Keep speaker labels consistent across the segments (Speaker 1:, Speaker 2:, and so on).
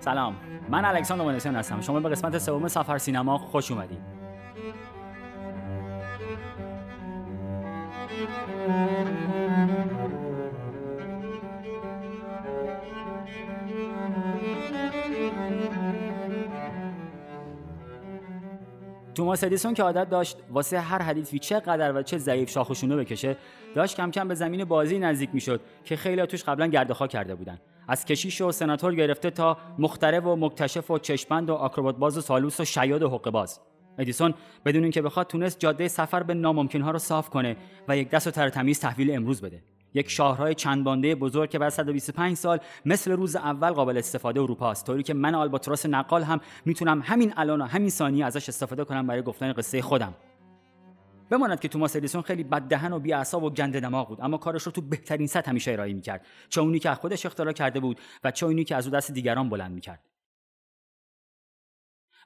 Speaker 1: سلام من الکساندر وانسیان هستم. شما به قسمت سوم سفر سینما خوش اومدید توماس ادیسون که عادت داشت واسه هر حدیثی چقدر و چه ضعیف شاخشونو بکشه داشت کم کم به زمین بازی نزدیک می‌شد که خیلی توش قبلا گردخا کرده بودن. از کشیش و سناتور گرفته تا مخترع و مکتشف و چشمند و آکروبات باز و سالوس و شیاد و حقه باز. ادیسون بدون اینکه بخواد تونست جاده سفر به ناممکنها رو صاف کنه و یک دست و تر تمیز تحویل امروز بده. یک شاهراه چند بانده بزرگ که بعد 125 سال مثل روز اول قابل استفاده اروپا است. طوری که من آلباتروس نقال هم می‌تونم همین الان و همین ثانیه ازش استفاده کنم برای گفتن قصه خودم. بماند که توماس ادیسون خیلی بددهن و بی‌اعصاب و گنده دماغ بود اما کارش رو تو بهترین سطح همیشه ارائه می‌کرد. چه اونی که خودش اختراع کرده بود و چه اونی که از او دست دیگران بلند می‌کرد.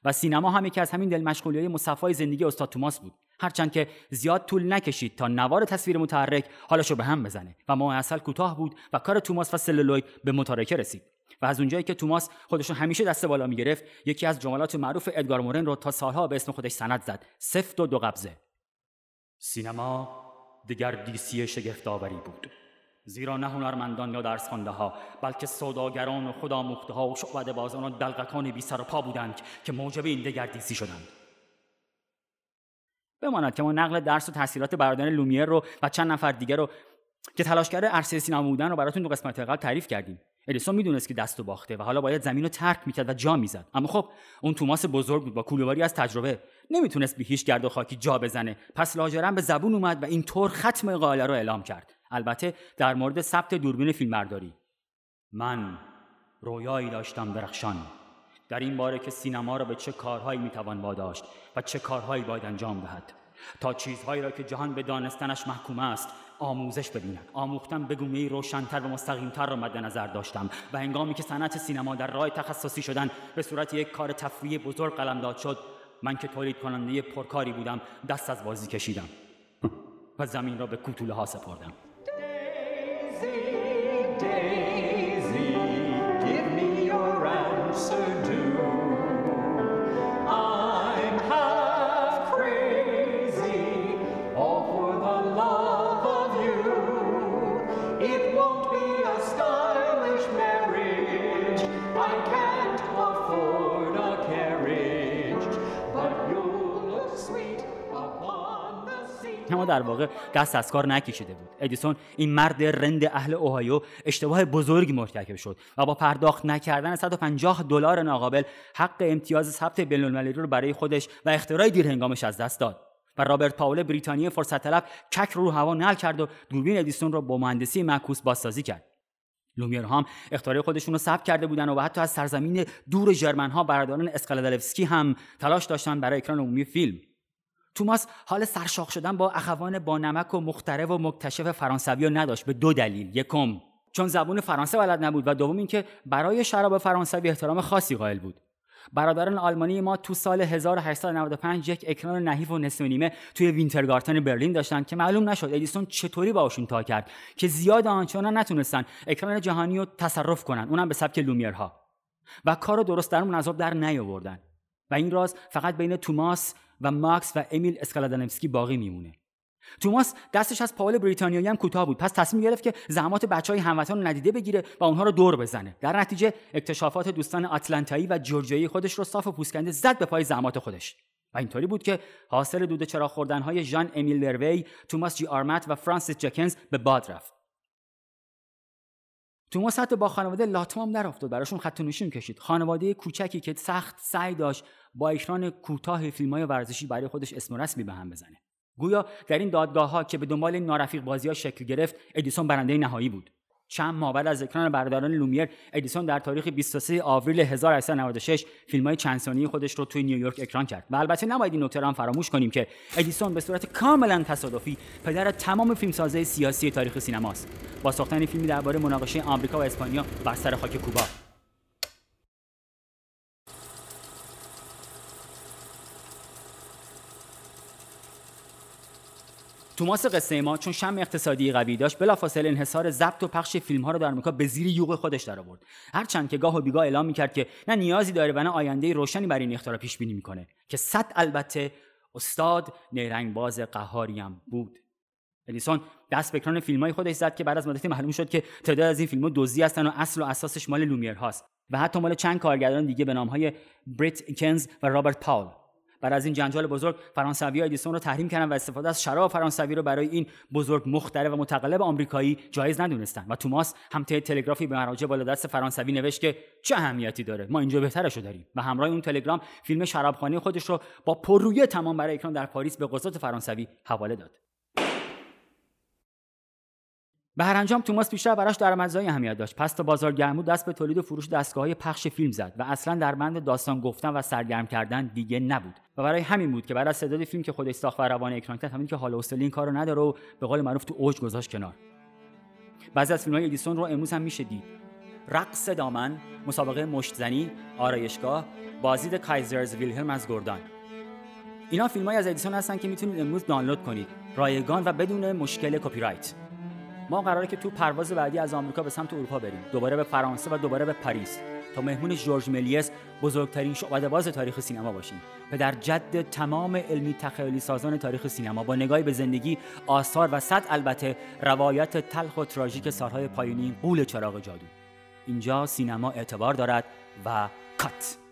Speaker 1: و سینما هم یکی از همین دل مشغولی مصفای زندگی استاد توماس بود. هرچند که زیاد طول نکشید تا نوار تصویر متحرک حالشو به هم بزنه و ما اصل کوتاه بود و کار توماس و سلولوید به متارکه رسید. و از اونجایی که توماس خودشو همیشه دست بالا می‌گرفت یکی از جملات معروف ادگار مورن رو تا سالها به اسم خودش سند زد. سفت و دو قبضه. سینما دیگر دیسی شگفت آوری بود. زیرا نه هنرمندان یا درس خانده ها بلکه سوداگران و خودآموخته ها و شعبده بازان و دلقکان بی سر و پا بودند که موجب این دگردیسی شدند. بماند که ما نقل درس و تحصیلات برادران لومیر رو و چند نفر دیگر رو که تلاشگر عرصه سینما بودن رو براتون دو قسمت قبل تعریف کردیم. ادیسون می‌دونست که دستو باخته و حالا باید زمین رو ترک می‌کرد و جا می‌زد. اما خب اون توماس بزرگ بود با کوله‌باری از تجربه. نمی‌تونست به هیچ گرد و خاکی جا بزنه. پس لاجرم به زبون اومد و اینطور ختم غائله رو اعلام کرد. البته در مورد ثبت دوربین فیلمبرداری. من رویایی داشتم درخشان. در این باره که سینما را به چه کارهایی می‌توان واداشت و چه کارهایی باید انجام دهد. تا چیزهایی را که جهان به دانستنش محکوم است آموزش ببیند آموختن به گونه روشنتر و مستقیمتر را مد نظر داشتم و هنگامی که صنعت سینما در راه تخصصی شدن به صورت یک کار تفریحی بزرگ قلمداد شد من که تولید کننده پرکاری بودم دست از بازی کشیدم. و زمین را به کوتوله ها سپردم. Daisy, Daisy, give me your answer. اما در واقع دست از کار نکشیده بود. ادیسون این مرد رند اهل اوهایو اشتباه بزرگی مرتکب شد و با پرداخت نکردن 150 دلار ناقابل حق امتیاز ثبت بین‌المللی رو برای خودش و اختراع دیر هنگامش از دست داد. و رابرت پاول بریتانیای فرصت طلب کک رو هوا نعل کرد و دوربین ادیسون رو با مهندسی معکوس بازسازی کرد. لومیر هم اختراع خودشون رو ثبت کرده بودن و حتی از سرزمین دور ژرمن ها برادران اسکلادانوفسکی هم تلاش داشتن برای اکران عمومی فیلم. توماس حال سرشاخ شدن با اخوان با نمک و مخترع و مکتشف فرانسوی رو نداشت به دو دلیل. یکم چون زبون فرانسه بلد نبود و دوم اینکه برای شراب فرانسوی احترام خاصی قائل بود. برادران آلمانی ما تو سال 1895 یک اکران نحیف و نصف نیمه توی وینترگارتن برلین داشتن که معلوم نشد ادیسون چطوری باشون تا کرد که زیاد آنچنان نتونستن اکران جهانی رو تصرف کنن اونم به سبک لومیرها. و کار درست در اون در نیاوردن. و این راز فقط بین توماس و ماکس و امیل اسکالادانفسکی باقی میمونه. توماس دستش از پاول بریتانیایی هم کوتاه بود. پس تصمیم گرفت که زحمات بچه های هموطن رو ندیده بگیره و اونها رو دور بزنه. در نتیجه اکتشافات دوستان آتلانتایی و جورجیایی خودش رو صاف و پوسکنده زد به پای زحمات خودش. و اینطوری بود که حاصل دود چراغ خوردن های ژان امیل وروی، توماس جی آرمت و فرانسیس جکنز به باد رفت. توماس حتی با خانواده لاتمام نرفت و براشون خط نشون کشید. خانواده کوچکی که سخت سعی داشت با اکران کوتاه فیلم های ورزشی برای خودش اسم و رسمی به هم بزنه. گویا در این دادگاه ها که به دنبال نارفیق بازی ها شکل گرفت ادیسون برنده نهایی بود. چند ماه بعد از اکران برادران لومیر ادیسون در تاریخ 23 آوریل 1896 فیلم های چند ثانیه خودش رو توی نیویورک اکران کرد. و البته نباید این نکته را هم فراموش کنیم که ادیسون به صورت کاملا تصادفی پدر تمام فیلمسازای سیاسی تاریخ سینماست. با ساختن فیلمی درباره مناقشه آمریکا و اسپانیا بر سر خاک کوبا. توماس قصه ما چون شم اقتصادی قوی داشت بلافاصله انحصار ضبط و پخش فیلم ها رو در آمریکا به زیر یوغ خودش در آورد. هرچند که گاه و بیگاه اعلام می‌کرد که نه نیازی داره و نه آینده روشنی برای این اختراع پیش بینی می‌کنه که صد البته استاد نیرنگ باز قهاریم بود. ادیسون دست به اکران فیلم های خودش زد که بعد از مدتی معلوم شد که تعداد از این فیلم دزدی هستن و اصل و اساسش مال لومیر هاست و حتی مال چند کارگردان دیگه به نام های برت اکرز و رابرت پاول. بعد از این جنجال بزرگ فرانسوی ادیسون رو تحریم کردن و استفاده از شراب فرانسوی رو برای این بزرگ مختره و متقلب آمریکایی جایز ندونستن. و توماس هم تلگرافی به مراجع بالا دست فرانسوی نوشت که چه اهمیتی داره ما اینجا بهترشو داریم. و همراه اون تلگرام فیلم شرابخانه خودش رو با پررویی تمام برای اکران در پاریس به قضات فرانسوی حواله داد. به هر انجام توماس بیشتر براش درآمدزایی اهمیت داشت. پس تا بازار گرمو دست به تولید و فروش دستگاه پخش فیلم زد و اصلا در بند داستان گفتن و سرگرم کردن دیگه نبود. و برای همین بود که بعد از تعداد فیلم که خودش ساخت و روان اکران کرد همین که حال حوصله این کارو نداره و به قول معروف تو اوج گذاشت کنار. بعضی از فیلم‌های ادیسون رو امروز هم میشه دید. رقص دامن مسابقه مشتزنی آرایشگاه بازدید کایزرز ویلهلم از گردان. اینا فیلم‌های از ادیسون هستن که می‌تونید امروز دانلود کنید. رایگان و بدون مشکل کپی رایت. ما قراره که تو پرواز بعدی از آمریکا به سمت اروپا بریم. دوباره به فرانسه و دوباره به پاریس. تا مهمون جورج ملیس بزرگترین شعبده باز تاریخ سینما باشیم. پدر جد تمام علمی تخیلی سازان تاریخ سینما با نگاهی به زندگی آثار و صد البته روایت تلخ و تراژیک سالهای پایانی قول چراغ جادو. اینجا سینما اعتبار دارد و کات.